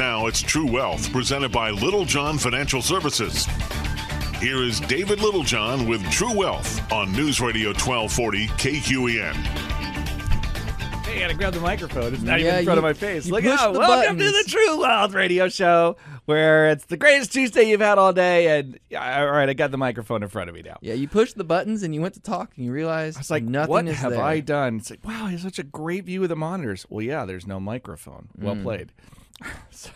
Now it's True Wealth, presented by Littlejohn Financial Services. Here is David Littlejohn with True Wealth on News Radio 1240 KQEN. Hey, I gotta grab the microphone. It's not Yeah, even in front of my face. Look pushed out. the Welcome to the True Wealth Radio Show, where it's the greatest Tuesday you've had all day. And all right, I got the microphone in front of me now. Yeah, you pushed the buttons and you went to talk and you realized I was like, nothing what is have there. I done? It's like, wow, he has such a great view of the monitors. Well, yeah, there's no microphone. Well Mm. played. so,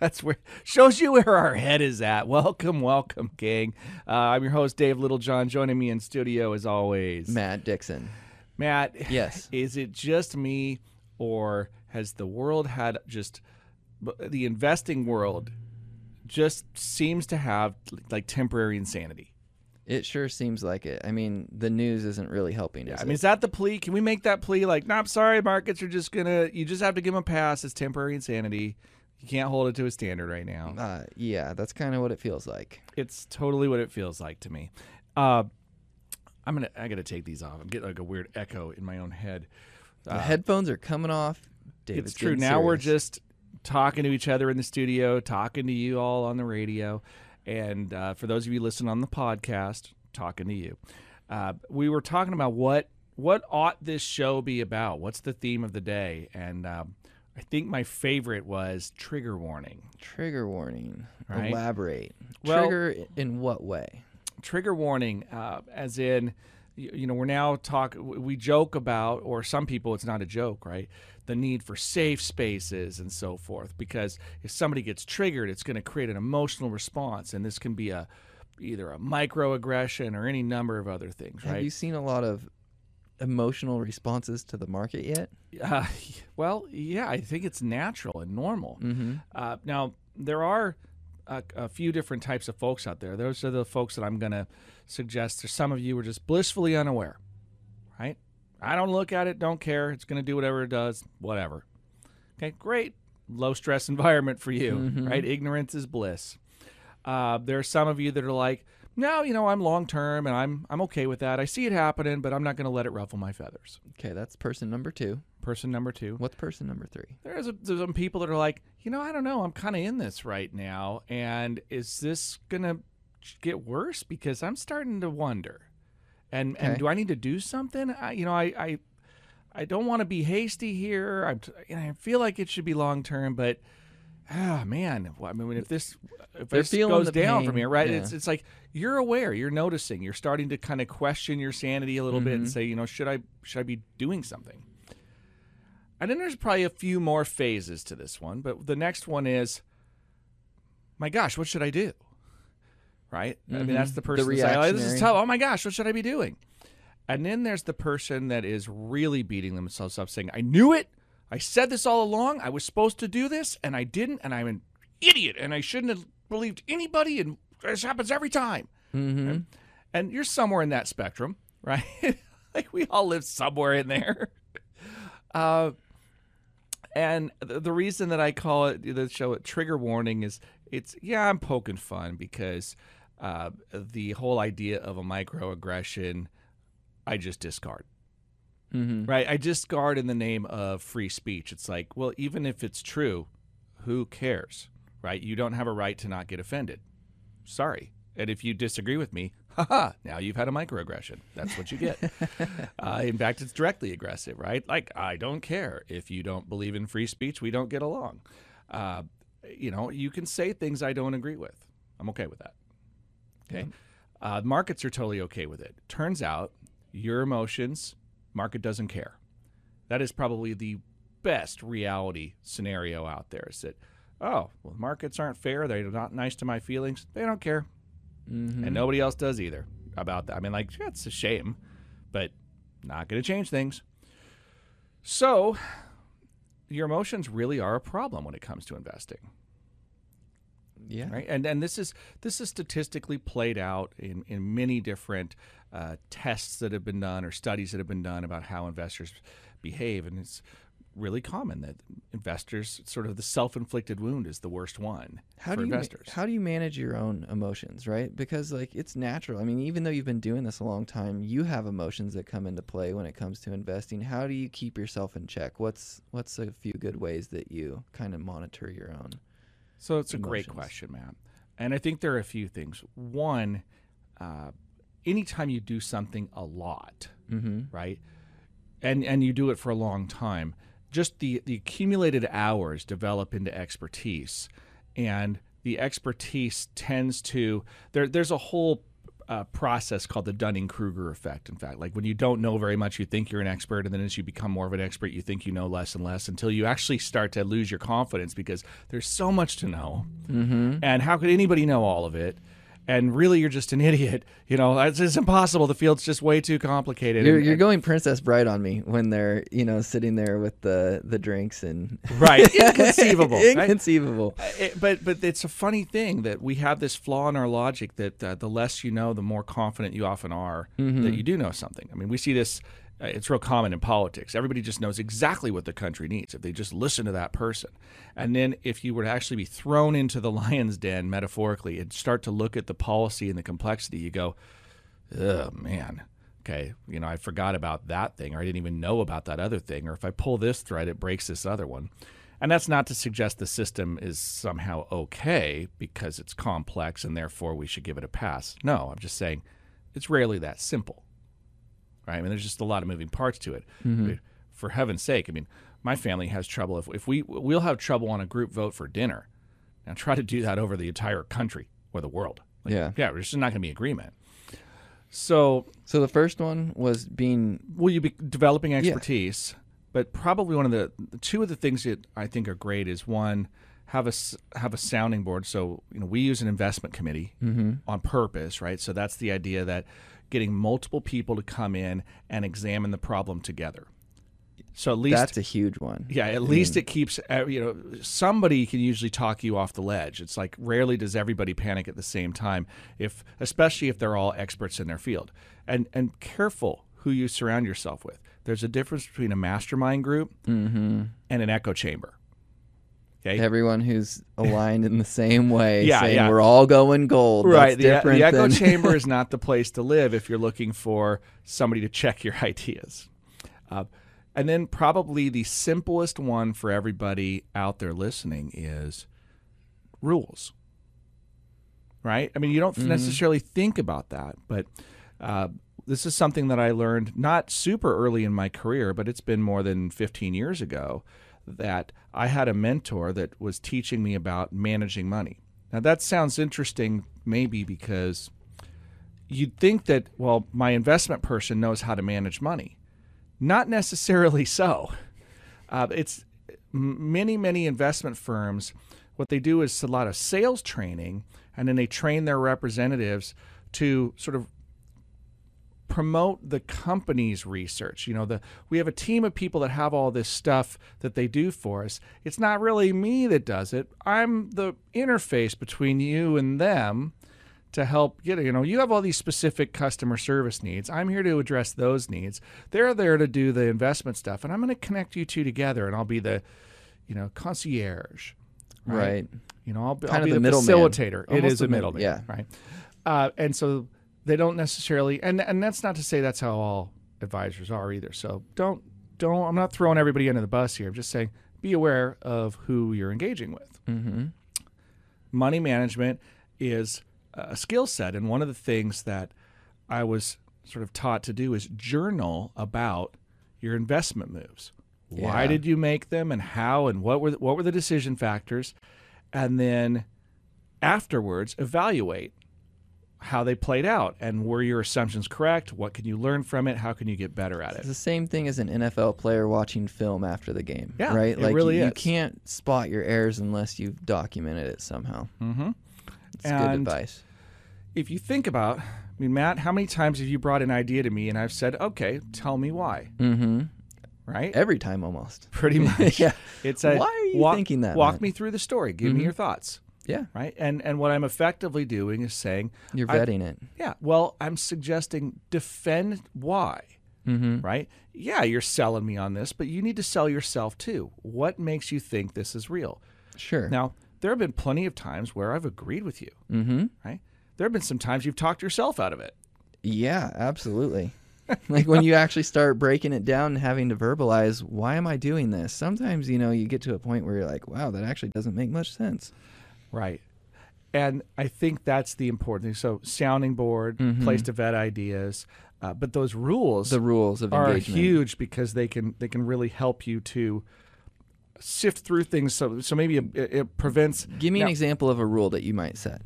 that's where shows you where our head is at. Welcome, welcome, gang. Uh, I'm your host, Dave Littlejohn. Joining me in studio as always, Matt Dixon. Matt. Yes. Is it just me, or has the world had just the investing world just seems to have like temporary insanity? It sure seems like it. I mean, the news isn't really helping. Is I mean, it? is that the plea? Can we make that plea? Like, no, I'm sorry, markets are just gonna. You just have to give them a pass. It's temporary insanity. You can't hold it to a standard right now. uh, yeah, that's kind of what it feels like. It's totally what it feels like to me. Uh, I'm gonna. I gotta take these off. I'm getting like a weird echo in my own head. The headphones are coming off. David's Uh, it's true. Now we're just talking to each other in the studio, talking to you all on the radio, and uh, for those of you listening on the podcast, talking to you. Uh, we were talking about what what ought this show be about? What's the theme of the day? And um, I think my favorite was trigger warning. trigger warning. Right. Elaborate. Well- trigger in what way? trigger warning uh, as in you, know we're now talk we joke about or some people it's not a joke right the need for safe spaces and so forth because if somebody gets triggered it's going to create an emotional response and this can be a either a microaggression or any number of other things right Have you seen a lot of emotional responses to the market yet? uh, well yeah i think it's natural and normal Mm-hmm. Uh, now, there are a, a few different types of folks out there. Those are the folks that I'm going to suggest. There's some of you are just blissfully unaware, right? I don't look at it, don't care. It's going to do whatever it does, whatever. Okay, great. Low stress environment for you, right? Ignorance is bliss. Uh, there are some of you that are like, no, you know, I'm long term and I'm I'm okay with that. I see it happening, but I'm not going to let it ruffle my feathers. Okay, that's person number two. Person number two. What's person number three? There's, a, there's some people that are like, you know, I don't know. I'm kind of in this right now. And is this going to get worse? Because I'm starting to wonder. And, and do I need to do something? I, you know, I, I, I don't want to be hasty here. I'm, t- you know, I feel like it should be long term, but ah, man, well, I mean, if this if They're this goes down from pain, here, right? yeah. It's it's like you're aware, you're noticing, you're starting to kind of question your sanity a little bit Mm-hmm. and say, you know, should I should I be doing something? And then there's probably a few more phases to this one, but the next one is, my gosh, what should I do? Right? I mean, that's the person Mm-hmm. The that's like, oh, this is tough. Oh my gosh, what should I be doing? And then there's the person that is really beating themselves up, saying, I knew it. I said this all along. I was supposed to do this, and I didn't, and I'm an idiot, and I shouldn't have believed anybody, and this happens every time. Mm-hmm. And you're somewhere in that spectrum, right? like we all live somewhere in there. Uh, and the, the reason that I call it the show it trigger warning is it's yeah I'm poking fun because uh, the whole idea of a microaggression I just discard. Mm-hmm. Right, I discard in the name of free speech. It's like, well, even if it's true, who cares? Right? You don't have a right to not get offended. Sorry. And if you disagree with me, haha, now you've had a microaggression. That's what you get. uh, in fact, it's directly aggressive, right? Like, I don't care. If you don't believe in free speech, we don't get along. Uh, you know, you can say things I don't agree with. I'm okay with that. Okay. Uh, markets are totally okay with it. Turns out your emotions, market doesn't care. That is probably the best reality scenario out there is that, oh, well, markets aren't fair. They're not nice to my feelings. They don't care. Mm-hmm. And nobody else does either about that. I mean, like, yeah, a shame, but not going to change things. So, your emotions really are a problem when it comes to investing Yeah. right and and this is this is statistically played out in in many different uh, tests that have been done or studies that have been done about how investors behave and it's really common that investors sort of the self-inflicted wound is the worst one How for do you investors how do you manage your own emotions, right? Because like it's natural. I mean, even though you've been doing this a long time, you have emotions that come into play when it comes to investing. How do you keep yourself in check? What's what's a few good ways that you kind of monitor your own So it's a great question, Matt. And I think there are a few things. One, uh, anytime you do something a lot, Mm-hmm. right, and and you do it for a long time, just the the accumulated hours develop into expertise, and the expertise tends to there. There's a whole uh, process called the Dunning Kruger effect. In fact, like when you don't know very much, you think you're an expert, and then as you become more of an expert, you think you know less and less until you actually start to lose your confidence because there's so much to know. Mm-hmm. And how could anybody know all of it? And really, you're just an idiot. You know, it's, it's impossible. The field's just way too complicated. You're, And- you're and- going Princess Bride on me when they're you know sitting there with the the drinks and right. Inconceivable. right? inconceivable. It- but but it's a funny thing that we have this flaw in our logic that uh, the less you know, the more confident you often are that you do know something. I mean, we see this. Uh, it's real common in politics. Everybody just knows exactly what the country needs if they just listen to that person. And then if you were to actually be thrown into the lion's den metaphorically and start to look at the policy and the complexity, you go, oh man okay you know i forgot about that thing or i didn't even know about that other thing or if i pull this thread it breaks this other one and that's not to suggest the system is somehow okay because it's complex and therefore we should give it a pass no i'm just saying it's rarely that simple right? I mean there's just a lot of moving parts to it. Mm-hmm. But for heaven's sake i mean my family has trouble if, if we we'll have trouble on a group vote for dinner. Now try to do that over the entire country or the world. Like, Yeah. yeah there's just not going to be agreement. So So the first one was being will you be developing expertise but probably one of the two of the things that i think are great is one have a have a sounding board. So you know we use an investment committee mm-hmm. on purpose right? So that's the idea that getting multiple people to come in and examine the problem together so at least that's a huge one. yeah, at least it keeps uh, you know somebody can usually talk you off the ledge. It's like rarely does everybody panic at the same time, if especially if they're all experts in their field. And and careful who you surround yourself with. There's a difference between a mastermind group and an echo chamber. Okay, Everyone who's aligned in the same way, Yeah, saying yeah. we're all going gold. right. The, the echo than- chamber is not the place to live if you're looking for somebody to check your ideas. Uh, and then probably the simplest one for everybody out there listening is rules. Right? I mean, you don't necessarily think about that, but uh, this is something that I learned not super early in my career, but it's been more than 15 years ago that I had a mentor that was teaching me about managing money. Now, that sounds interesting, maybe because you'd think that, well, my investment person knows how to manage money. Not necessarily so. Uh, it's many, many investment firms. What they do is a lot of sales training, and then they train their representatives to sort of promote the company's research. You know, the we have a team of people that have all this stuff that they do for us. It's not really me that does it. I'm the interface between you and them to help get you know you have all these specific customer service needs i'm here to address those needs they're there to do the investment stuff and i'm going to connect you two together and i'll be the you know concierge Right. you know i'll be, Kind I'll of be the the, middleman. facilitator it Almost is a middleman yeah. right uh, and so they don't necessarily and and that's not to say that's how all advisors are either. So don't don't i'm not throwing everybody under the bus here. I'm just saying be aware of who you're engaging with. Mm-hmm. money management is a skill set and one of the things that i was sort of taught to do is journal about your investment moves. Why Yeah. did you make them and how and what were the, what were the decision factors? And then afterwards evaluate how they played out and were your assumptions correct what can you learn from it how can you get better at it? It's the same thing as an NFL player watching film after the game. Yeah, right. it like really you, you can't spot your errors unless you've documented it somehow. mm-hmm. It's good advice. if you think about i mean matt how many times have you brought an idea to me and i've said okay tell me why Mm-hmm. right Every time almost. pretty much Yeah. it's a Why are you walk, thinking that, walk me through the story give me your thoughts Yeah. right and and what i'm effectively doing is saying You're I- vetting it. yeah well i'm suggesting defend why Mm-hmm. right yeah you're selling me on this but you need to sell yourself too what makes you think this is real Sure. now there have been plenty of times where i've agreed with you mm-hmm. right there have been some times you've talked yourself out of it Yeah, absolutely. like when you actually start breaking it down and having to verbalize, why am I doing this? Sometimes, you know, you get to a point where you're like, wow, that actually doesn't make much sense. Right. And I think that's the important thing. So, sounding board, place to vet ideas, uh, but those rules The rules of are engagement. huge because they can they can really help you to sift through things. So so maybe it, it prevents. Give me Now, an example of a rule that you might set.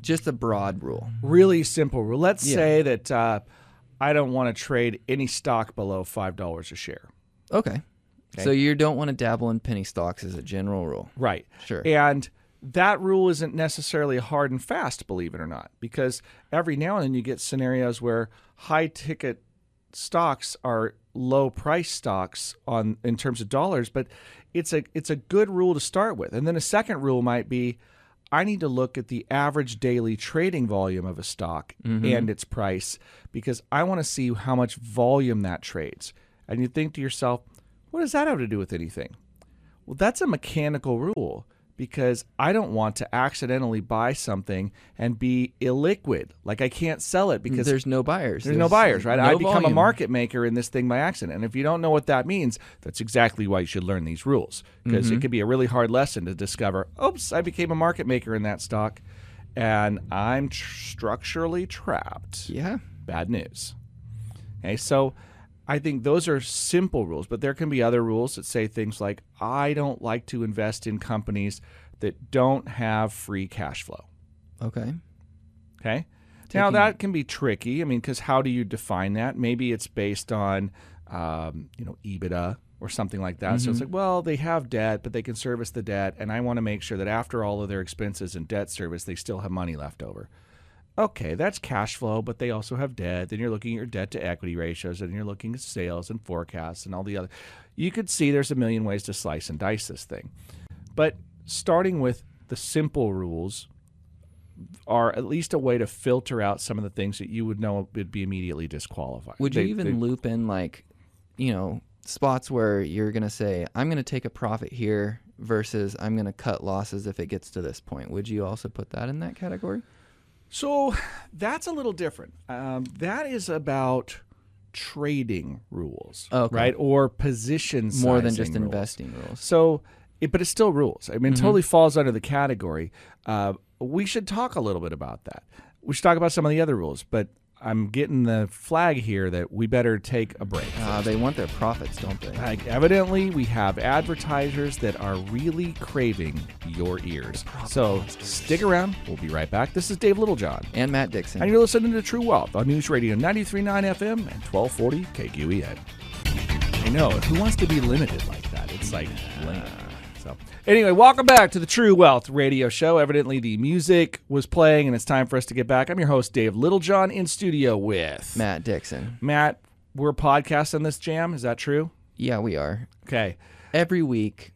Just a broad rule. really simple rule. Let's Yeah. say that uh, I don't want to trade any stock below five dollars a share. Okay. So you don't want to dabble in penny stocks as a general rule. Right. Sure. And that rule isn't necessarily hard and fast, believe it or not, because every now and then you get scenarios where high ticket stocks are low price stocks on in terms of dollars, but it's a it's a good rule to start with. And then a second rule might be I need to look at the average daily trading volume of a stock mm-hmm. and its price because I want to see how much volume that trades. And you think to yourself, what does that have to do with anything? Well, that's a mechanical rule because I don't want to accidentally buy something and be illiquid. Like I can't sell it because There's no buyers. there's no buyers, right? I no become a market maker in this thing by accident. And if you don't know what that means, that's exactly why you should learn these rules because Mm-hmm. it could be a really hard lesson to discover, oops, I became a market maker in that stock and I'm tr- structurally trapped Yeah. bad news. Okay, so I think those are simple rules, but there can be other rules that say things like I don't like to invest in companies that don't have free cash flow. Okay. Okay. now that can be tricky. I mean, because how do you define that? Maybe it's based on, um, you know, EBITDA or something like that. So it's like, well, they have debt, but they can service the debt, and I want to make sure that after all of their expenses and debt service, they still have money left over. Okay, that's cash flow, but they also have debt. Then you're looking at your debt to equity ratios, and you're looking at sales and forecasts and all the other. You could see there's a million ways to slice and dice this thing, but starting with the simple rules are at least a way to filter out some of the things that you would know would be immediately disqualified. Would you They- even they- loop in like, you know, spots where you're gonna say, I'm gonna take a profit here versus I'm gonna cut losses if it gets to this point? Would you also put that in that category? So that's a little different. Um, that is about trading rules, Okay. right? Or position More than just rules. investing rules. So, it, but it still rules. I mean, it Mm-hmm. totally falls under the category. Uh, we should talk a little bit about that. We should talk about some of the other rules, but I'm getting the flag here that we better take a break. Uh, they want their profits, don't they? Like, evidently, we have advertisers that are really craving your ears. So stick around. We'll be right back. This is Dave Littlejohn. And Matt Dixon. And you're listening to True Wealth on News Radio 93.9 FM and 1240 KQEN. I know. Who wants to be limited like that? It's like lame. So, anyway, welcome back to the True Wealth Radio Show. Evidently, the music was playing, and it's time for us to get back. I'm your host, Dave Littlejohn, in studio with Matt Dixon. Matt. We're podcasting this jam. Is that true? Yeah, we are. Okay. Every week,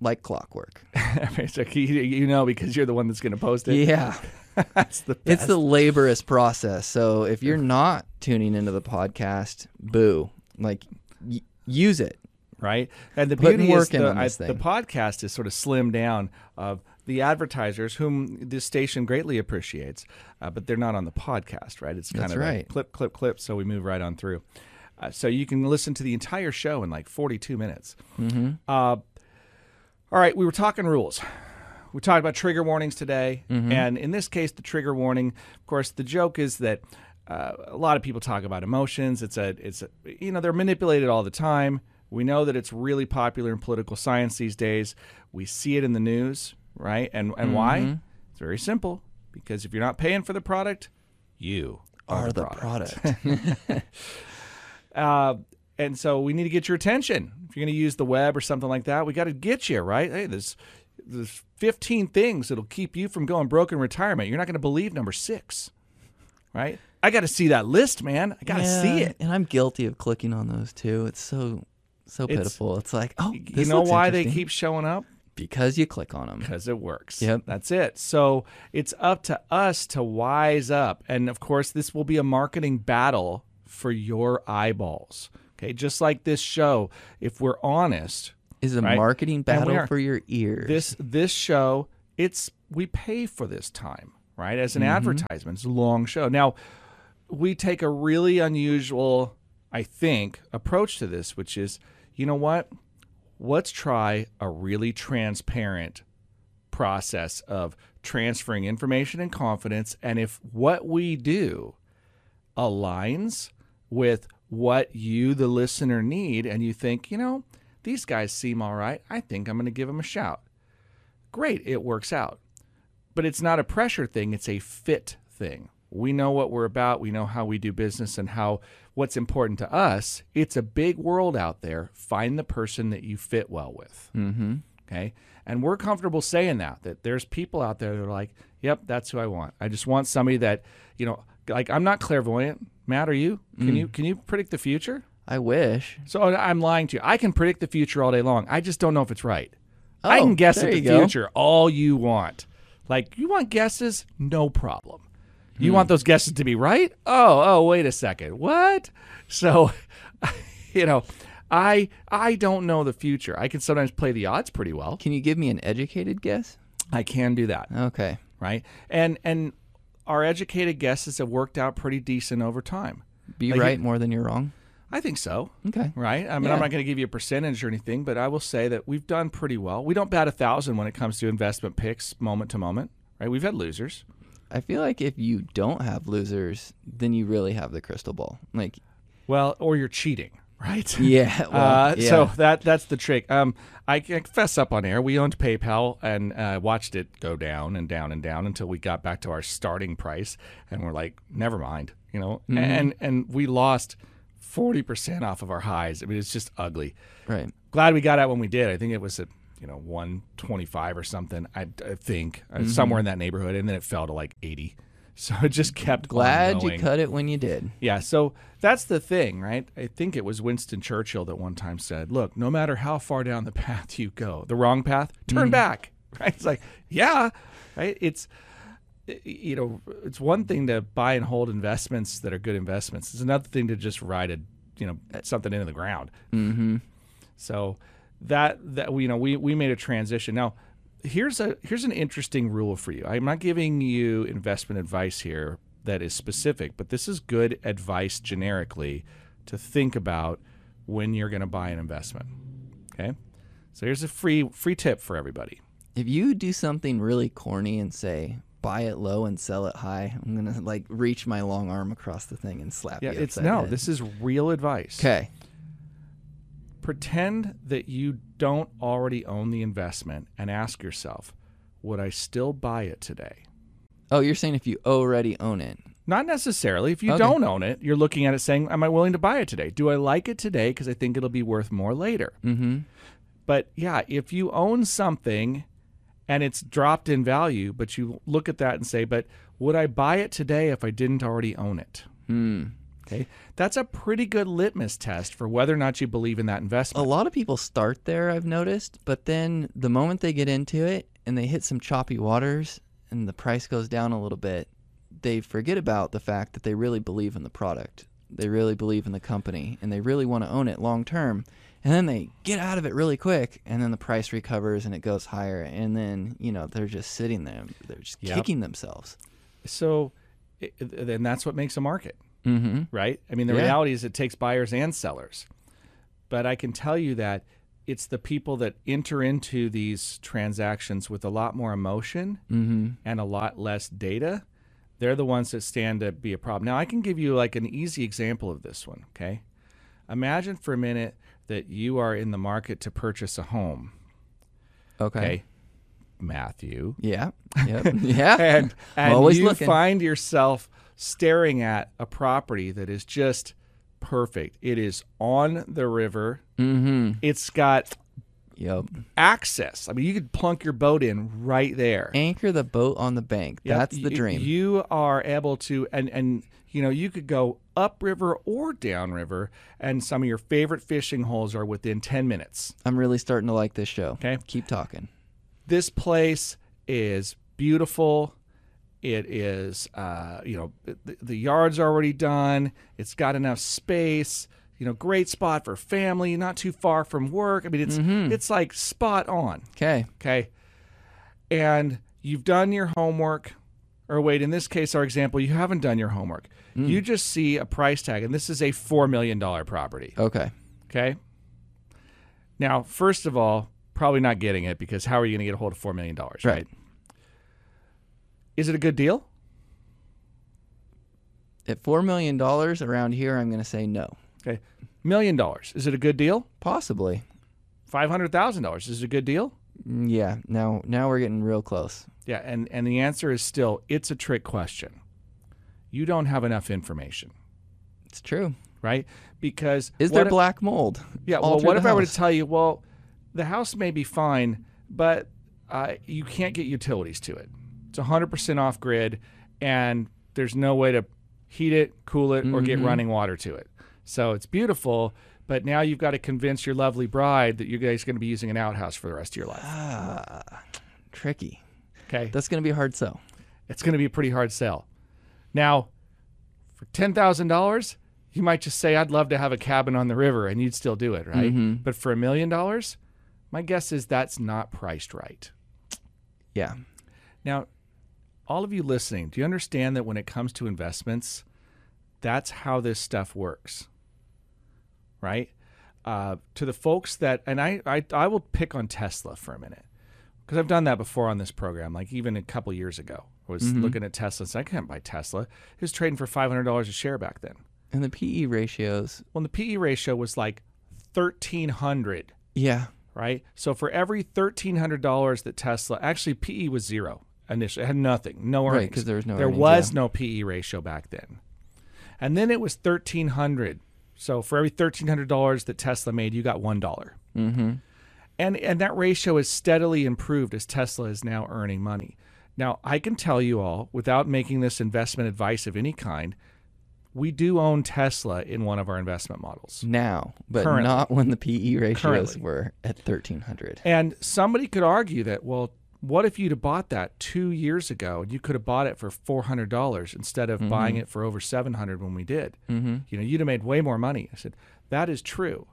like clockwork. So you, know because you're the one that's going to post it. Yeah. That's the best. It's the laborious process. So if you're not tuning into the podcast, boo. Like, y- use it. Right? And the Putting beauty is the, I- the podcast is sort of slimmed down of the advertisers whom this station greatly appreciates, uh, but they're not on the podcast, right? It's kind That's of right. clip, clip, clip. So we move right on through. Uh, so you can listen to the entire show in like 42 minutes. Mm-hmm. Uh, all right, we were talking rules. We talked about trigger warnings today, Mm-hmm. and in this case, the trigger warning. Of course, the joke is that uh, a lot of people talk about emotions. It's a, it's a, you know, they're manipulated all the time. We know that it's really popular in political science these days. We see it in the news, right? And and Mm-hmm. why? It's very simple. Because if you're not paying for the product, you are, Are the product. product. Uh, and so we need to get your attention. If you're going to use the web or something like that, we got to get you right. Hey, there's there's 15 things that'll keep you from going broke in retirement. You're not going to believe number six, right? I got to see that list, man. I got to see it. And I'm guilty of clicking on those too. It's so so It's- pitiful. It's like, oh, You know looks why they interesting. keep showing up? because you click on them. Because it works. Yep. That's it. So it's up to us to wise up. And of course, this will be a marketing battle for your eyeballs. Okay. Just like this show, if we're honest, Is a Right. marketing we battle are. for your ears. this this show it's we pay for this time right as an mm-hmm. advertisement it's a long show now we take a really unusual i think approach to this which is you know what let's try a really transparent process of transferring information and confidence. And if what we do aligns with what you, the listener, need, and you think, you know, these guys seem all right, I think I'm going to give them a shout. Great, it works out. But it's not a pressure thing, it's a fit thing. We know what we're about, we know how we do business and how what's important to us. It's a big world out there. Find the person that you fit well with. Mm-hmm. Okay. And we're comfortable saying that, that there's people out there that are like, yep, that's who I want. I just want somebody that, you know, like I'm not clairvoyant. Matt, are you? Can you can you predict the future? I wish. So I'm lying to you. I can predict the future all day long. I just don't know if it's right. I Oh, can guess at the go. future all you want. Like you want guesses? No problem. You Hmm. want those guesses to be right? Oh, oh, wait a second. What? So, you know, I I don't know the future. I can sometimes play the odds pretty well. Can you give me an educated guess? I can do that, Okay. right? And and our educated guesses have worked out pretty decent over time. Be Like, right more than you're wrong. I think so. Okay. right? I mean, Yeah. I'm not going to give you a percentage or anything, but I will say that we've done pretty well. We don't bat a thousand when it comes to investment picks, moment to moment, right? We've had losers. I feel like if you don't have losers, then you really have the crystal ball. Like, Well, or you're cheating, right? yeah. Well, uh, yeah. So that that's the trick. Um, I confess up on air. We owned PayPal and uh, watched it go down and down and down until we got back to our starting price, and we're like, never mind, you know. Mm-hmm. And and we lost forty percent off of our highs. I mean, it's just ugly. right. glad we got out when we did. I think it was at you know 125 or something. I, I think uh, somewhere in that neighborhood, and then it fell to like 80. So it just kept. Glad you cut it when you did. Yeah. So that's the thing, right? I think it was Winston Churchill that one time said, "Look, no matter how far down the path you go, the wrong path, turn back." Right? It's like, yeah, right. It's you know, it's one thing to buy and hold investments that are good investments. It's another thing to just ride a, you know, something into the ground. Mm-hmm. So that that you know we we made a transition. Now here's a here's an interesting rule for you. I'm not giving you investment advice here that is specific, but this is good advice generically to think about when you're going to buy an investment. Okay? So here's a free free tip for everybody. If you do something really corny and say, buy it low and sell it high, I'm going to like reach my long arm across the thing and slap Yeah, you. it's no, head. this is real advice. Okay. Pretend that you don't already own the investment and ask yourself, would I still buy it today? Oh, you're saying if you already own it. Not necessarily. If you Okay. don't own it, you're looking at it saying, Am I willing to buy it today? Do I like it today because I think it'll be worth more later? Mm-hmm. But yeah, if you own something and it's dropped in value, but you look at that and say, But would I buy it today if I didn't already own it? Hmm. Okay. That's a pretty good litmus test for whether or not you believe in that investment. A lot of people start there, I've noticed, but then the moment they get into it and they hit some choppy waters and the price goes down a little bit, they forget about the fact that they really believe in the product. They really believe in the company and they really want to own it long term. And then they get out of it really quick and then the price recovers and it goes higher and then, you know, they're just sitting there. They're just Yep. kicking themselves. So, then that's what makes a market. Mm-hmm. right? I mean, the Yeah. reality is it takes buyers and sellers. But I can tell you that it's the people that enter into these transactions with a lot more emotion Mm-hmm. and a lot less data. They're the ones that stand to be a problem. Now, I can give you like an easy example of this one, okay? Imagine for a minute that you are in the market to purchase a home, Okay. okay? Matthew. Yeah. Yep. yeah. and and always you looking. find yourself staring at a property that is just perfect. It is on the river. mm-hmm. It's got Yep. access. I mean, you could plunk your boat in right there. Anchor the boat on the bank. Yep. That's the dream. You are able to, and and you know, you could go upriver or downriver, and some of your favorite fishing holes are within ten minutes. I'm really starting to like this show. Okay. Keep talking. this place is beautiful. It is, uh, you know, the, the yard's already done. It's got enough space. You know, great spot for family. Not too far from work. I mean, it's it's like spot on. Okay. Okay, and you've done your homework. Or wait, in this case, our example, you haven't done your homework. You just see a price tag, and this is a four million dollar property. Okay. Okay. Now, first of all, probably not getting it because how are you going to get a hold of $4 million, right? Is it a good deal? At $4 million around here, I'm going to say no. Okay. Million dollars. Is it a good deal? Possibly. $500,000. Is it a good deal? Mm, Yeah, now now we're getting real close. Yeah, and, and the answer is still it's a trick question. You don't have enough information, It's true. right? Because Is there if- black mold? Yeah, well, what if I were to tell you, well, the house may be fine, but uh, you can't get utilities to it. It's 100% off grid, and there's no way to heat it, cool it, or get Mm-hmm. running water to it. So it's beautiful, but now you've got to convince your lovely bride that you guys are going to be using an outhouse for the rest of your life. Ah, tricky. Okay, That's going to be a hard sell. it's going to be a pretty hard sell. Now, for ten thousand dollars, you might just say, "I'd love to have a cabin on the river," and you'd still do it, right? Mm-hmm. But for a million dollars, my guess is that's not priced right. Yeah. Now, all of you listening, do you understand that when it comes to investments, that's how this stuff works, right? Uh, to the folks that, and I, I, I will pick on Tesla for a minute because I've done that before on this program. Like even a couple years ago, I was looking at Tesla. So I can't buy Tesla. It was trading for five hundred dollars a share back then. And the PE ratios. Well, the PE ratio was like thirteen hundred Yeah. right? So for every thirteen hundred dollars that Tesla actually PE was zero initially, it had nothing, no earnings. Right, because there was no there earnings, was yeah. no PE ratio back then, and then it was thirteen hundred. So for every thirteen hundred dollars that Tesla made, you got one dollar, Mm-hmm. and and that ratio has steadily improved as Tesla is now earning money. Now I can tell you all, without making this investment advice of any kind, we do own Tesla in one of our investment models. Now, but Currently. not when the PE ratios Currently. were at 1300. And somebody could argue that, well, what if you'd have bought that two years ago and you could have bought it for four hundred dollars instead of buying it for over seven hundred when we did? Mm-hmm. You know, you'd have made way more money. I said that is true,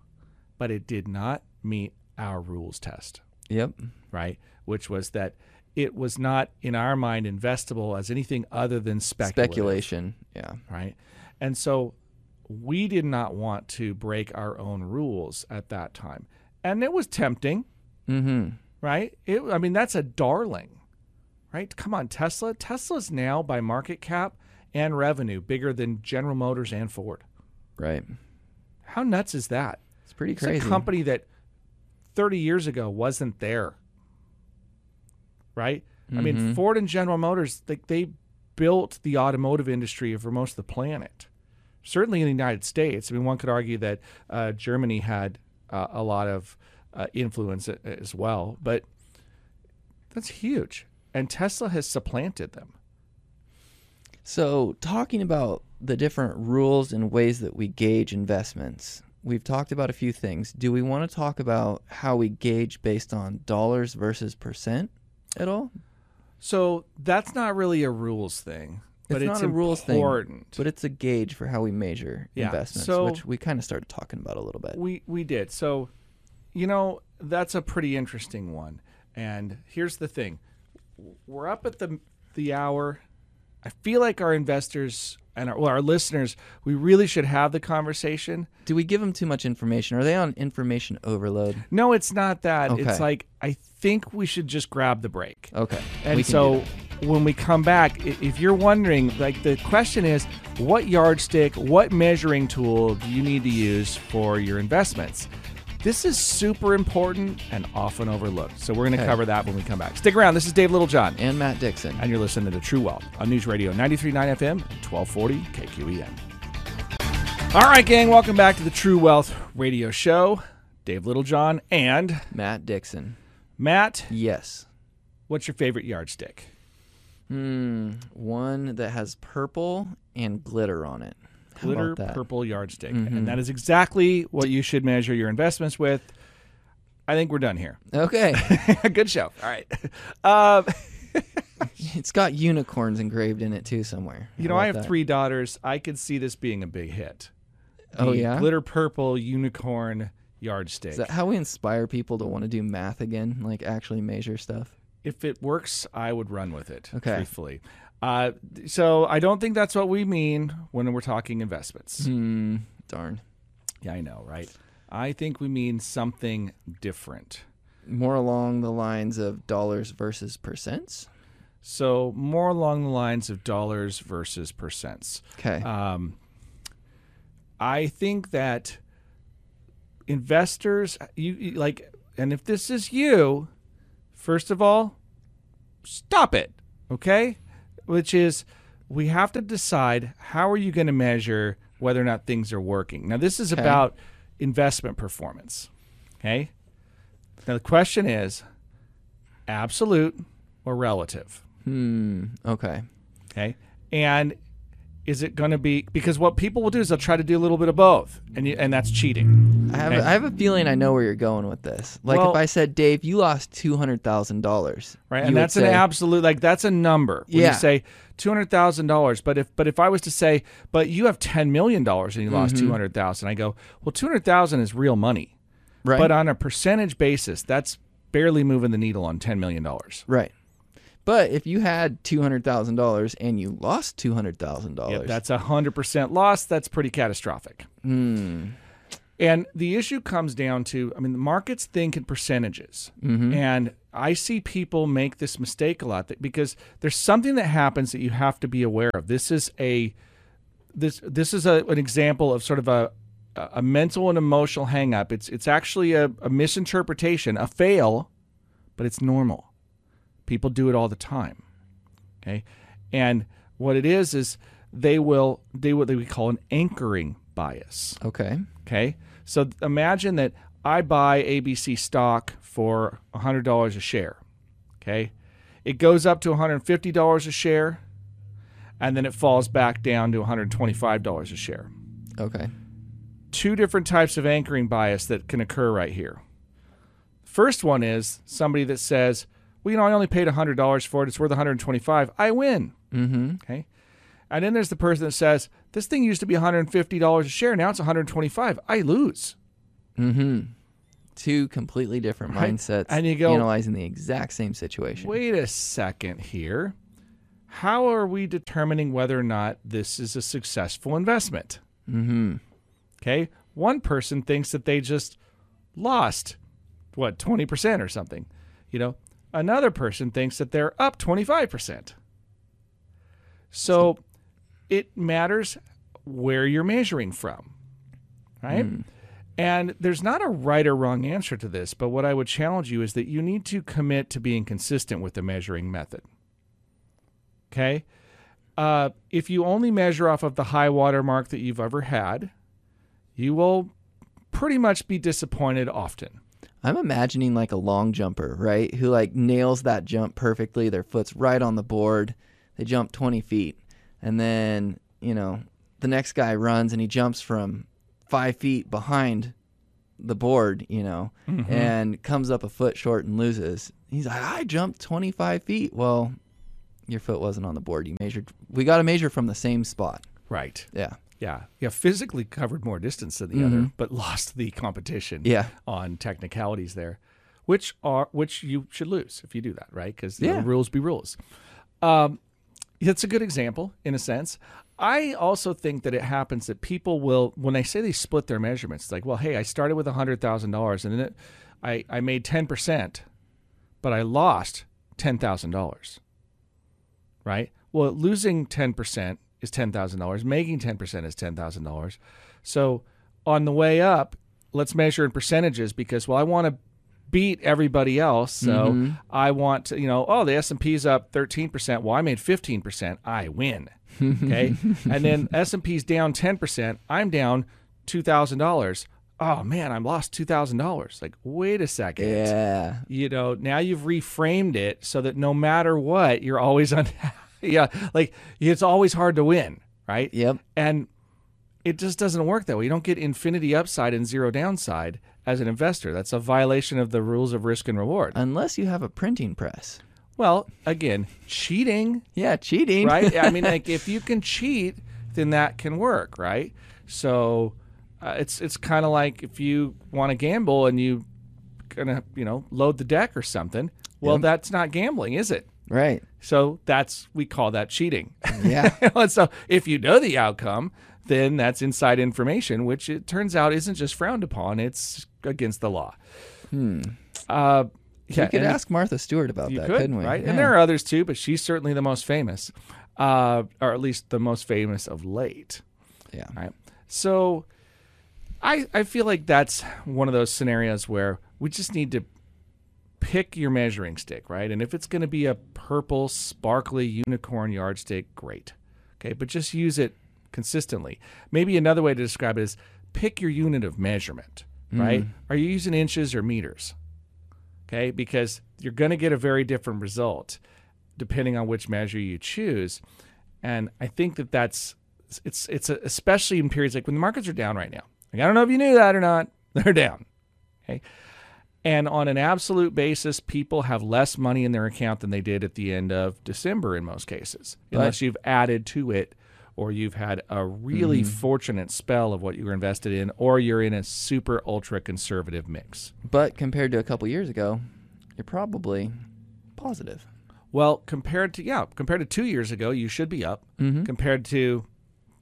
but it did not meet our rules test, Yep. right? Which was that it was not in our mind investable as anything other than Speculation. Yeah. right? And so we did not want to break our own rules at that time, and it was tempting Mm-hmm. Right? It, I mean, that's a darling, right? Come on, Tesla. Tesla's now by market cap and revenue bigger than General Motors and Ford. Right. How nuts is that? It's pretty crazy. It's a company that 30 years ago wasn't there, right? I mean, Mhm. Ford and General Motors, they, they built the automotive industry for most of the planet. Certainly in the United States. I mean, one could argue that uh, Germany had uh, a lot of uh, influence as well, but that's huge. And Tesla has supplanted them. So, talking about the different rules and ways that we gauge investments, we've talked about a few things. Do we want to talk about how we gauge based on dollars versus percent at all? So that's not really a rules thing, but It's it's, not a rules thing, important. But it's a gauge for how we measure Yeah, investments, so- which we kind of started talking about a little bit. We we did. So, you know, that's a pretty interesting one. And here's the thing: we're up at the the hour. I feel like our investors and our, well, our listeners, we really should have the conversation. Do we give them too much information? Are they on information overload? No, it's not that. It's like I think we should just grab the break. Okay. And we can do so when we come back, if you're wondering, like the question is, what yardstick, what measuring tool do you need to use for your investments? This is super important and often overlooked. So we're going to Okay. cover that when we come back. Stick around. This is Dave Littlejohn, and Matt Dixon. and you're listening to True Wealth on News Radio 93.9 FM, 1240 KQEN. All right, gang, welcome back to the True Wealth Radio Show. Dave Littlejohn and Matt Dixon. Matt. Yes. What's your favorite yardstick? Hmm. One that has purple and glitter on it. Glitter? Mm-hmm. purple yardstick. And that is exactly what you should measure your investments with. I think we're done here. Okay. Good show. All right. Um, it's got unicorns engraved in it too somewhere. you know, I have that? three daughters. I could see this being a big hit. Oh yeah. Glitter purple unicorn yardstick. Is that how we inspire people to want to do math again? Like actually measure stuff? if it works, I would run with it, Okay. truthfully. Uh, so I don't think that's what we mean when we're talking investments. Hmm. Darn. Yeah, I know, right? I think we mean something different. More along the lines of dollars versus percents. So more along the lines of dollars versus percents. Okay. Um, I think that investors, you, you like, and if this is you, first of all, stop it. Okay, which is we have to decide how are you going to measure whether or not things are working. Now this is Okay. about investment performance. Okay. Now the question is absolute or relative. hmm. Okay. Okay. And is it going to be because what people will do is they'll try to do a little bit of both, and you, and that's cheating. I have. I have a feeling I know where you're going with this. Like Well- if I said, Dave, you lost two hundred thousand dollars, Right, and that's an absolute like that's a number. When Yeah. you say two hundred thousand dollars, but if but if I was to say, but you have ten million dollars and you lost Mm-hmm. two hundred thousand, I go, well, two hundred thousand is real money, right. but on a percentage basis, that's barely moving the needle on ten million dollars. right. But if you had two hundred thousand dollars and you lost two hundred thousand dollars, that's a hundred percent loss. That's pretty catastrophic. Hmm. And the issue comes down to, I mean, the markets think in percentages, Mm-hmm. and I see people make this mistake a lot that, because there's something that happens that you have to be aware of. This is a this this is a, an example of sort of a a mental and emotional hang up. It's it's actually a, a misinterpretation, a fail, but it's normal. People do it all the time. Okay. And what it is is they will do what they call an anchoring bias. okay. Okay. So imagine that I buy ABC stock for $100 a share. Okay. It goes up to $150 a share and then it falls back down to $125 a share. Okay. Two different types of anchoring bias that can occur right here. First one is somebody that says, well, you know, I only paid $100 for it. It's worth 125. I win. Mm-hmm. Okay. And then there's the person that says, this thing used to be $150 a share. Now it's 125. I lose. Mm-hmm. Two completely different Right. mindsets And you go- analyzing the exact same situation. Wait a second here. How are we determining whether or not this is a successful investment? Mm-hmm. Okay. One person thinks that they just lost, what, 20% or something. You know, another person thinks that they're up 25%. So it matters where you're measuring from, right? And there's not a right or wrong answer to this, but what I would challenge you is that you need to commit to being consistent with the measuring method. Okay? Uh, if you only measure off of the high water mark that you've ever had, you will pretty much be disappointed often. I'm imagining like a long jumper, right? Who like nails that jump perfectly. Their foot's right on the board. They jump 20 feet. And then, you know, the next guy runs and he jumps from five feet behind the board, you know, mm-hmm. and comes up a foot short and loses. He's like, I jumped 25 feet. Well, your foot wasn't on the board. You measured. We got to measure from the same spot. Right. Yeah. Yeah. Yeah. Physically covered more distance than the other, but lost the competition Yeah. on technicalities there, which are which you should lose if you do that, right? Because Yeah. rules be rules. Um, it's a good example in a sense. I also think that it happens that people will, when they say they split their measurements, it's like, well, hey, I started with hundred thousand dollars and then it, I I made ten percent, but I lost ten thousand dollars. Right. Well, losing ten percent is ten thousand dollars. Making ten percent is ten thousand dollars. So on the way up, let's measure in percentages because well, I want to beat everybody else. So mm-hmm. I want to, you know, oh, the S and P's up thirteen percent. Well, I made fifteen percent. I win. Okay, and then S and P's down ten percent. I'm down two thousand dollars. Oh man, I'm lost two thousand dollars. Like, wait a second Yeah. you know now you've reframed it so that no matter what you're always on yeah like it's always hard to win right Yep. and it just doesn't work that way you don't get infinity upside and zero downside as an investor that's a violation of the rules of risk and reward Unless you have a printing press. well again cheating Yeah, cheating. right i mean like if you can cheat then that can work right so uh, it's it's kind of like if you want to gamble and you gonna you know load the deck or something well Yep. that's not gambling is it right. so that's we call that cheating Yeah. and so if you know the outcome then that's inside information which it turns out isn't just frowned upon it's against the law uh, Yeah, we could ask Martha Stewart about that, could, couldn't we? right? Yeah. And there are others too, but she's certainly the most famous, uh, or at least the most famous of late. yeah. Right. So I I feel like that's one of those scenarios where we just need to pick your measuring stick, right? And if it's going to be a purple sparkly unicorn yardstick, great. Okay, but just use it consistently. Maybe another way to describe it is pick your unit of measurement, mm. right? Are you using inches or meters? Okay, because you're going to get a very different result depending on which measure you choose. And I think that that's it's it's a, especially in periods like when the markets are down right now. Like I don't know if you knew that or not, they're down. Okay. And on an absolute basis, people have less money in their account than they did at the end of December in most cases, unless you've added to it or you've had a really mm-hmm. fortunate spell of what you were invested in, or you're in a super ultra conservative mix. But compared to a couple years ago, you're probably positive. Well, compared to yeah, compared to two years ago, you should be up. Mm-hmm. Compared to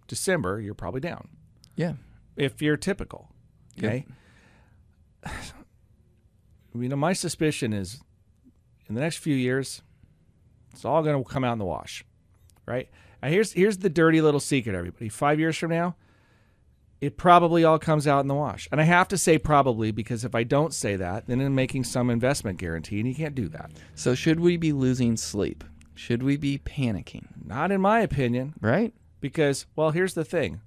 December, you're probably down. Yeah. if you're typical. Okay. You know, my suspicion is in the next few years, it's all going to come out in the wash, right? Now here's here's the dirty little secret, everybody. Five years from now, it probably all comes out in the wash. And I have to say probably because if I don't say that, then I'm making some investment guarantee, and you can't do that. So should we be losing sleep? Should we be panicking? Not in my opinion, Right? because well, here's the thing: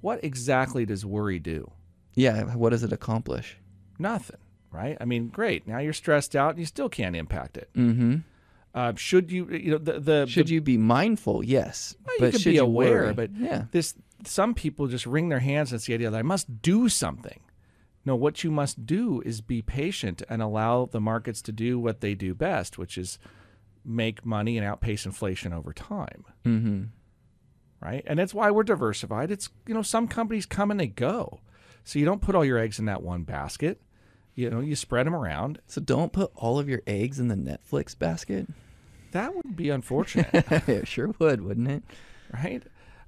what exactly does worry do? Yeah. What does it accomplish? Nothing, right? I mean, great. Now you're stressed out, and you still can't impact it. Mm-hmm. Uh, should you, you know, the the Should the, you be mindful? Yes. well, you but can should be aware, worry? but yeah. this some people just wring their hands. It's the idea that I must do something. No, what you must do is be patient and allow the markets to do what they do best, which is make money and outpace inflation over time. Mm-hmm. Right, and that's why we're diversified. It's you know some companies come and they go, so you don't put all your eggs in that one basket. You know, you spread them around. So don't put all of your eggs in the Netflix basket. That would be unfortunate. it sure would, wouldn't it? right?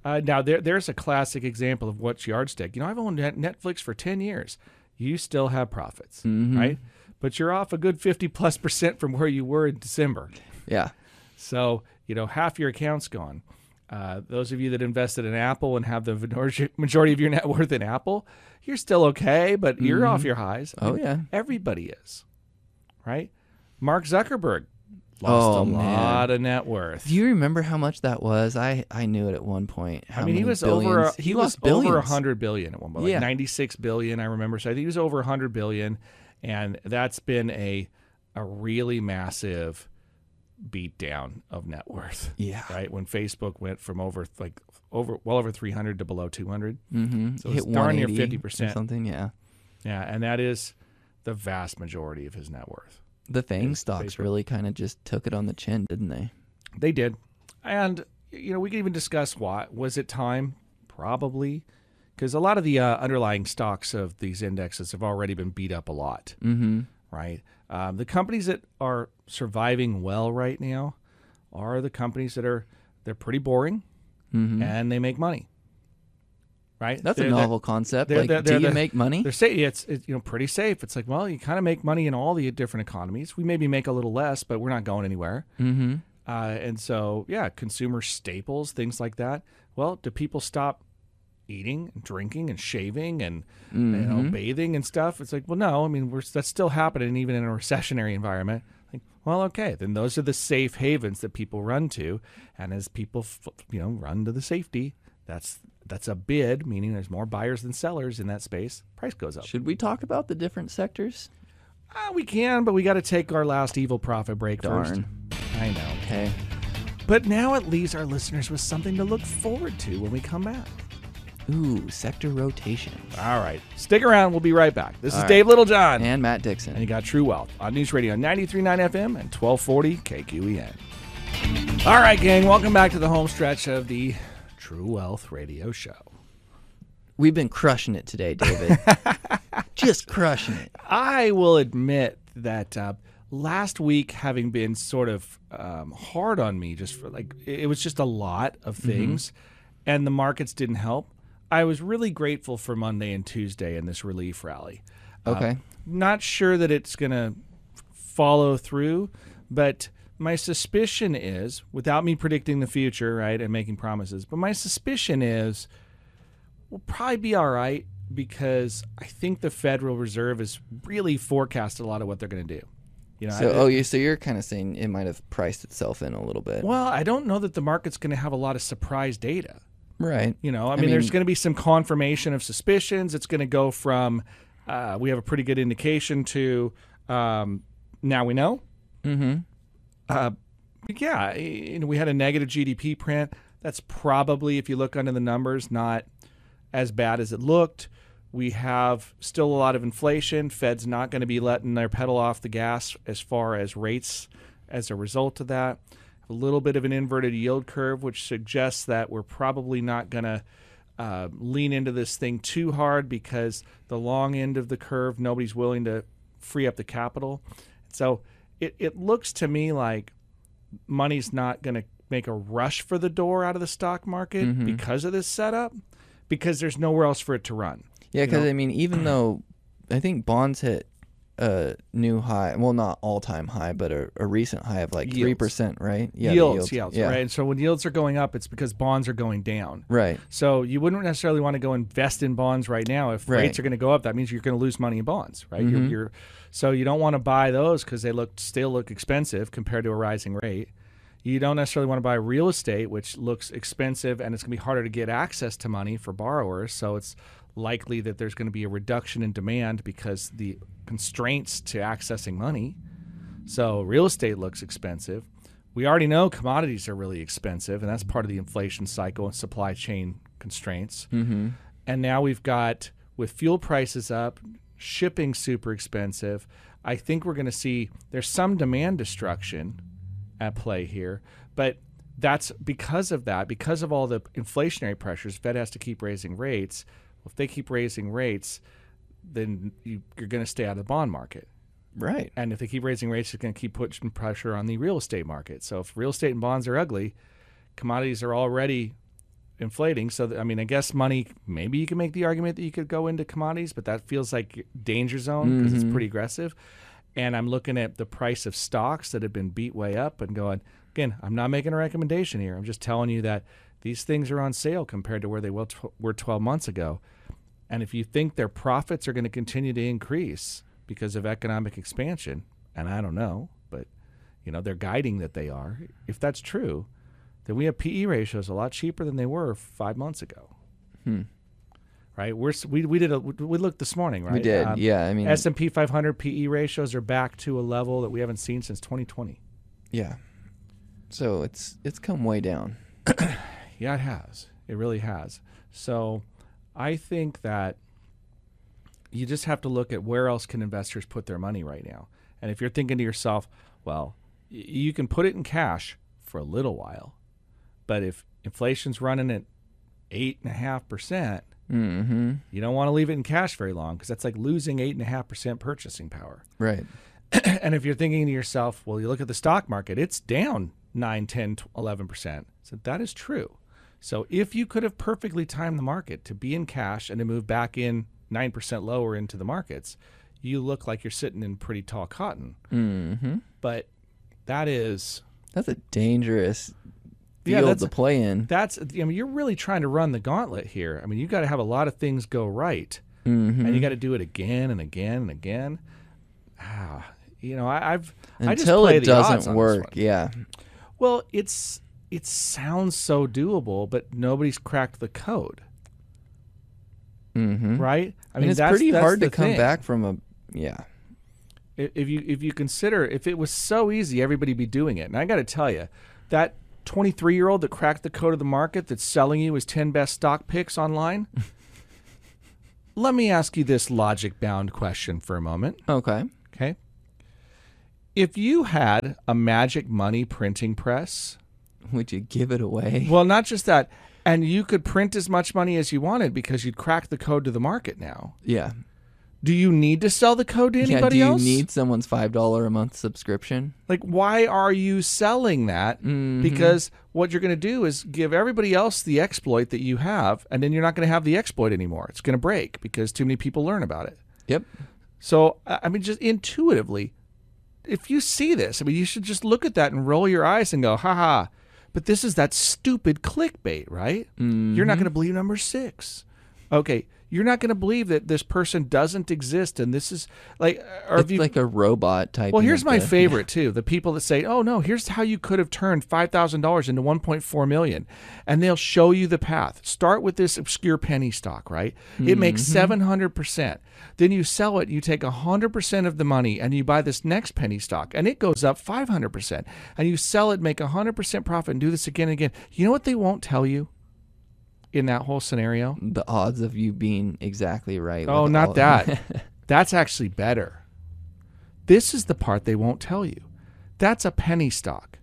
Uh, now there there's a classic example of what's yardstick. You know, I've owned Netflix for ten years. You still have profits, right? But you're off a good fifty plus percent from where you were in December. Yeah. So you know half your account's gone. Uh, those of you that invested in Apple and have the majority of your net worth in Apple, you're still okay, but you're off mm-hmm. your highs. I Oh, yeah. everybody is, right? Mark Zuckerberg lost Oh, a man. lot of net worth. Do you remember how much that was? I I knew it at one point. How I mean, he was over. billions- He, he was lost billions. over a hundred billion at one point, like Yeah. ninety six billion. I remember. So I think he was over a hundred billion, and that's been a a really massive beat down of net worth. Yeah. Right when Facebook went from over like over well over three hundred to below two hundred. Mm-hmm. So it's darn near 50%. Something. Yeah. Yeah, and that is the vast majority of his net worth. The FAANG stocks Facebook. really kind of just took it on the chin, didn't they? They did. And, you know, we could even discuss why. Was it time? Probably. Because a lot of the uh, underlying stocks of these indexes have already been beat up a lot, Mm-hmm. right? Um, the companies that are surviving well right now are the companies that are, they're pretty boring Mm-hmm. and they make money, right? That's They're- a novel concept. they're- Like, they're- do you the- make money? They're it's, it's you know pretty safe. It's like well, you kind of make money in all the different economies. We maybe make a little less, but we're not going anywhere. Mm-hmm. Uh, and so, yeah, consumer staples, things like that. Well, do people stop eating, and drinking, and shaving, and you know, bathing and stuff? It's like, well, no. I mean, we're that's still happening even in a recessionary environment. Like, well, okay, then those are the safe havens that people run to, and as people, f- you know, run to the safety, that's that's a bid, meaning there's more buyers than sellers in that space. Price goes up. Should we talk about the different sectors? Uh, we can, but we got to take our last evil profit break first. I know. Okay. But now it leaves our listeners with something to look forward to when we come back. Ooh, sector rotation. All right. Stick around. We'll be right back. This is All right. Dave Littlejohn. And, Matt Dixon. And you got True Wealth on News Radio 93.9 FM and 1240 KQEN. All right, gang. Welcome back to the home stretch of the True Wealth Radio Show. We've been crushing it today, David. Just crushing it. I will admit that uh, last week, having been sort of um, hard on me, just for like it it was just a lot of things, and the markets didn't help. I was really grateful for Monday and Tuesday in this relief rally. Uh, Okay. not sure that it's going to follow through. But my suspicion is, without me predicting the future, right, and making promises, but my suspicion is we'll probably be all right because I think the Federal Reserve has really forecasted a lot of what they're going to do. You know, So, I- oh, you so you're kind of saying it might have priced itself in a little bit, well, I don't know that the market's going to have a lot of surprise data. Right? You know, I mean, there's going to be some confirmation of suspicions. It's going to go from uh, we have a pretty good indication to um, now we know. Mm-hmm. Uh, yeah, you know, we had a negative GDP print. That's probably, if you look under the numbers, not as bad as it looked. We have still a lot of inflation. Fed's not going to be letting their pedal off the gas as far as rates as a result of that. A little bit of an inverted yield curve, which suggests that we're probably not going to uh, lean into this thing too hard because the long end of the curve, nobody's willing to free up the capital. So it, it looks to me like money's not going to make a rush for the door out of the stock market because of this setup, because there's nowhere else for it to run. Yeah, because know? I mean, even though I think bonds hit a new high, well, not all time high, but a, a recent high of like Yields. three percent, right? Yeah, the yields, yields, yeah, right? And so when yields are going up, it's because bonds are going down. right. So you wouldn't necessarily want to go invest in bonds right now. If Right. rates are going to go up, that means you're going to lose money in bonds, right? You're, mm-hmm. you're, so you don't want to buy those because they look still look expensive compared to a rising rate. You don't necessarily want to buy real estate, which looks expensive, and it's going to be harder to get access to money for borrowers. So it's likely that there's going to be a reduction in demand because the constraints to accessing money. So real estate looks expensive. We already know commodities are really expensive, and that's part of the inflation cycle and supply chain constraints. Mm-hmm. And now we've got with fuel prices up, shipping super expensive. I think we're going to see there's some demand destruction at play here, but that's because of that, because of all the inflationary pressures. Fed has to keep raising rates. If they keep raising rates, then you, you're going to stay out of the bond market. Right. And if they keep raising rates, it's going to keep putting pressure on the real estate market. So if real estate and bonds are ugly, commodities are already inflating. So th- I mean, I guess money. Maybe you can make the argument that you could go into commodities, but that feels like danger zone because it's mm-hmm. pretty aggressive. And I'm looking at the price of stocks that have been beat way up and going. Again, I'm not making a recommendation here. I'm just telling you that these things are on sale compared to where they were 12 months ago. And if you think their profits are going to continue to increase because of economic expansion, and I don't know, but you know they're guiding that they are. If that's true, then we have PE ratios a lot cheaper than they were five months ago. Right? We're we we did a we looked this morning, right? We did. Um, yeah. I mean, S and P 500 PE ratios are back to a level that we haven't seen since 2020. yeah. So it's it's come way down. Yeah, it has. It really has. So I think that you just have to look at where else can investors put their money right now. And if you're thinking to yourself, well, y- you can put it in cash for a little while, but if inflation's running at eight and a half percent, Mm-hmm. you don't want to leave it in cash very long because that's like losing eight and a half percent purchasing power. Right. and if you're thinking to yourself, well, you look at the stock market, it's down 9, 10, 11%. So that is true. So if you could have perfectly timed the market to be in cash and to move back in 9% lower into the markets, you look like you're sitting in pretty tall cotton. Mm-hmm. But that is That's a dangerous Yeah, field that's- to play in. that's I mean you're really trying to run the gauntlet here. I mean, you've got to have a lot of things go right. Mm-hmm. And you got to do it again and again and again. Ah, you know, I, I've I just Until play it doesn't work. Yeah. Well, it's it sounds so doable, but nobody's cracked the code, Mm-hmm. right? I mean, it's that's- pretty that's hard to come thing. back from a. Yeah. If you if you consider if it was so easy, everybody'd be doing it. And I got to tell you, that 23 year old that cracked the code of the market that's selling you his 10 best stock picks online. let me ask you this logic bound question for a moment. Okay. Okay. If you had a magic money printing press, Would you give it away? well, not just that, and you could print as much money as you wanted because you'd crack the code to the market now. Yeah. Do you need to sell the code to anybody else? Yeah. Do you else? need someone's five dollar a month subscription? like, why are you selling that? Mm-hmm. Because what you're going to do is give everybody else the exploit that you have, and then you're not going to have the exploit anymore. It's going to break because too many people learn about it. Yep. So, I I mean, just intuitively, if you see this, I mean, you should just look at that and roll your eyes and go, ha ha. But this is that stupid clickbait, right? You're not mm-hmm. going to believe number six. Okay, you're not going to believe that this person doesn't exist, and this is like, or if It's you like a robot type. well, here's my favorite too. The people that say, "Oh no, here's how you could have turned five thousand dollars into one point four million. and they'll show you the path. Start with this obscure penny stock, right? It makes mm-hmm. seven hundred percent. Then you sell it. You take hundred percent of the money, and you buy this next penny stock, and it goes up five hundred percent. And you sell it, make hundred percent profit, and do this again and again. You know what they won't tell you in that whole scenario? The odds of you being exactly right. Oh, not that. That's actually better. This is the part they won't tell you. That's a penny stock.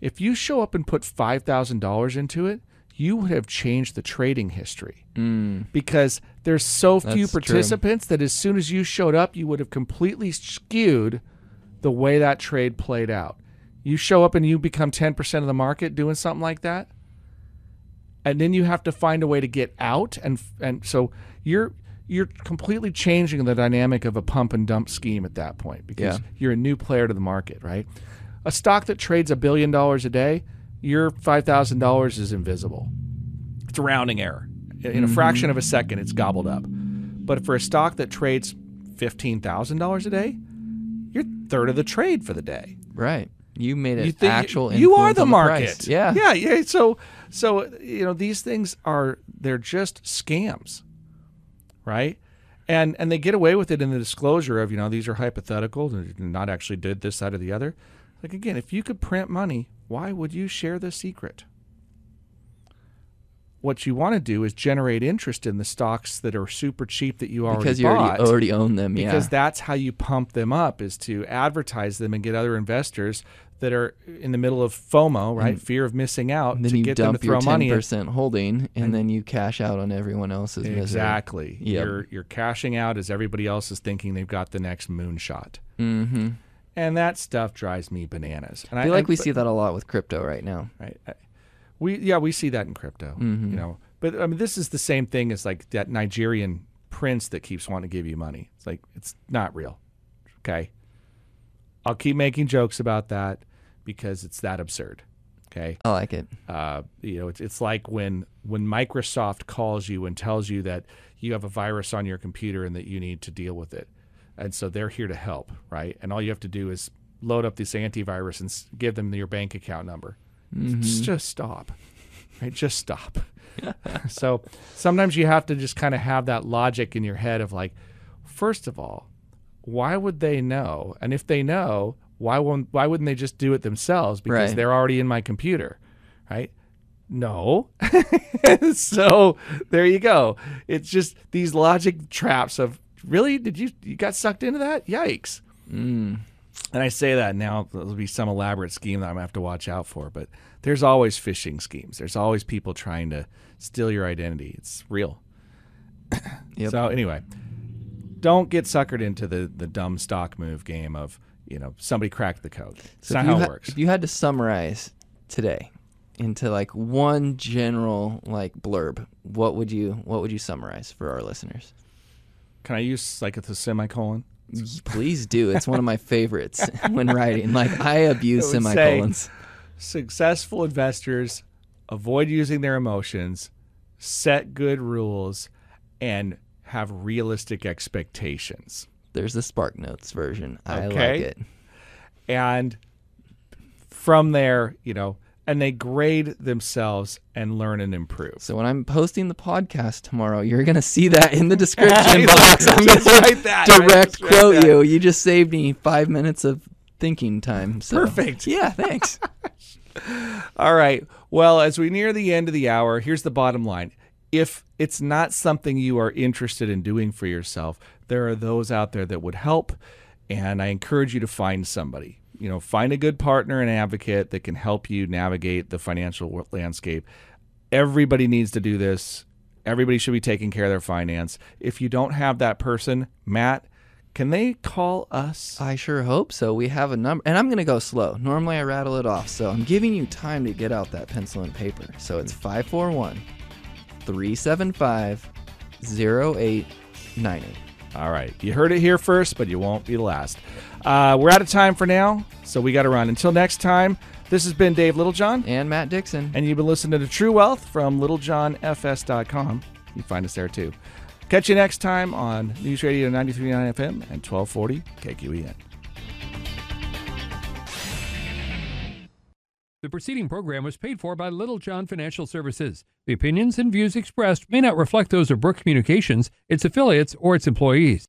If you show up and put $5,000 into it, you would have changed the trading history mm. because there's so few That's true. participants that as soon as you showed up, you would have completely skewed the way that trade played out. You show up and you become 10% of the market doing something like that, and then you have to find a way to get out and and so you're you're completely changing the dynamic of a pump and dump scheme at that point because Yeah. you're a new player to the market, right? A stock that trades a billion dollars a day, your five thousand dollars is invisible. It's a rounding error. In a fraction of a mm-hmm. second, it's gobbled up. But for a stock that trades fifteen thousand dollars a day, you're third of the trade for the day Right. You made an you think actual. you are influence the market. price. Yeah. yeah, yeah. So, so you know, these things are they're just scams, right? And and they get away with it in the disclosure of you know these are hypothetical, they're not actually did this side or the other. Like again, if you could print money, why would you share the secret? What you want to do is generate interest in the stocks that are super cheap that you already Because you bought already, already own them. Yeah. because that's how you pump them up is to advertise them and get other investors that are in the middle of FOMO, right? Fear of missing out then to you get them to dump your throw ten percent holding, and, then you cash out on everyone else's misery. Exactly. Yep. You're you're cashing out as everybody else is thinking they've got the next moonshot. Mm-hmm. And that stuff drives me bananas. And I feel like and- we but- see that a lot with crypto right now. right. I- We yeah, we see that in crypto. Mm-hmm. You know. But I mean this is the same thing as like that Nigerian prince that keeps wanting to give you money. It's like it's not real. Okay. I'll keep making jokes about that because it's that absurd. Okay. I like it. Uh, you know, it's, it's like when when Microsoft calls you and tells you that you have a virus on your computer and that you need to deal with it, and so they're here to help, right? And all you have to do is load up this antivirus and give them your bank account number. Just, just stop, right? Just stop. so sometimes you have to just kind of have that logic in your head of like, first of all, why would they know? And if they know, why won't why wouldn't they just do it themselves? Because Right. they're already in my computer, right? No. so there you go. It's just these logic traps of really did you you got sucked into that? Yikes. Mm. And I say that now there'll be some elaborate scheme that I'm gonna have to watch out for, but there's always phishing schemes. There's always people trying to steal your identity. It's real. Yep. So anyway, don't get suckered into the the dumb stock move game of you know somebody cracked the code. It's So not how it ha- works. If you had to summarize today into like one general like blurb, what would you what would you summarize for our listeners? Can I use like a semicolon? Please do. It's one of my favorites when writing. Like I abuse It would say- semicolons. Successful investors avoid using their emotions, set good rules, and have realistic expectations. There's the Spark Notes version. I like it. And from there, you know, and they grade themselves and learn and improve. So when I'm posting the podcast tomorrow, you're gonna see that in the description box. I'm Just gonna write that, direct quote you. You just saved me five minutes of thinking time. So. Perfect. Yeah, thanks. All right. Well, as we near the end of the hour, here's the bottom line. If it's not something you are interested in doing for yourself, there are those out there that would help. And I encourage you to find somebody. You know, find a good partner and advocate that can help you navigate the financial landscape. Everybody needs to do this. Everybody should be taking care of their finance. If you don't have that person, Matt, can they call us? I sure hope so. We have a number, and I'm going to go slow. Normally I rattle it off, so I'm giving you time to get out that pencil and paper. So it's 541 375 0898. All right. You heard it here first, but you won't be the last. Uh, we're out of time for now, so we got to run. Until next time, this has been Dave Littlejohn. And Matt Dixon. And you've been listening to True Wealth from littlejohnfs.com. You find us there too. Catch you next time on News Radio 93.9 FM and 1240 KQEN. The preceding program was paid for by Littlejohn Financial Services. The opinions and views expressed may not reflect those of Brooke Communications, its affiliates, or its employees.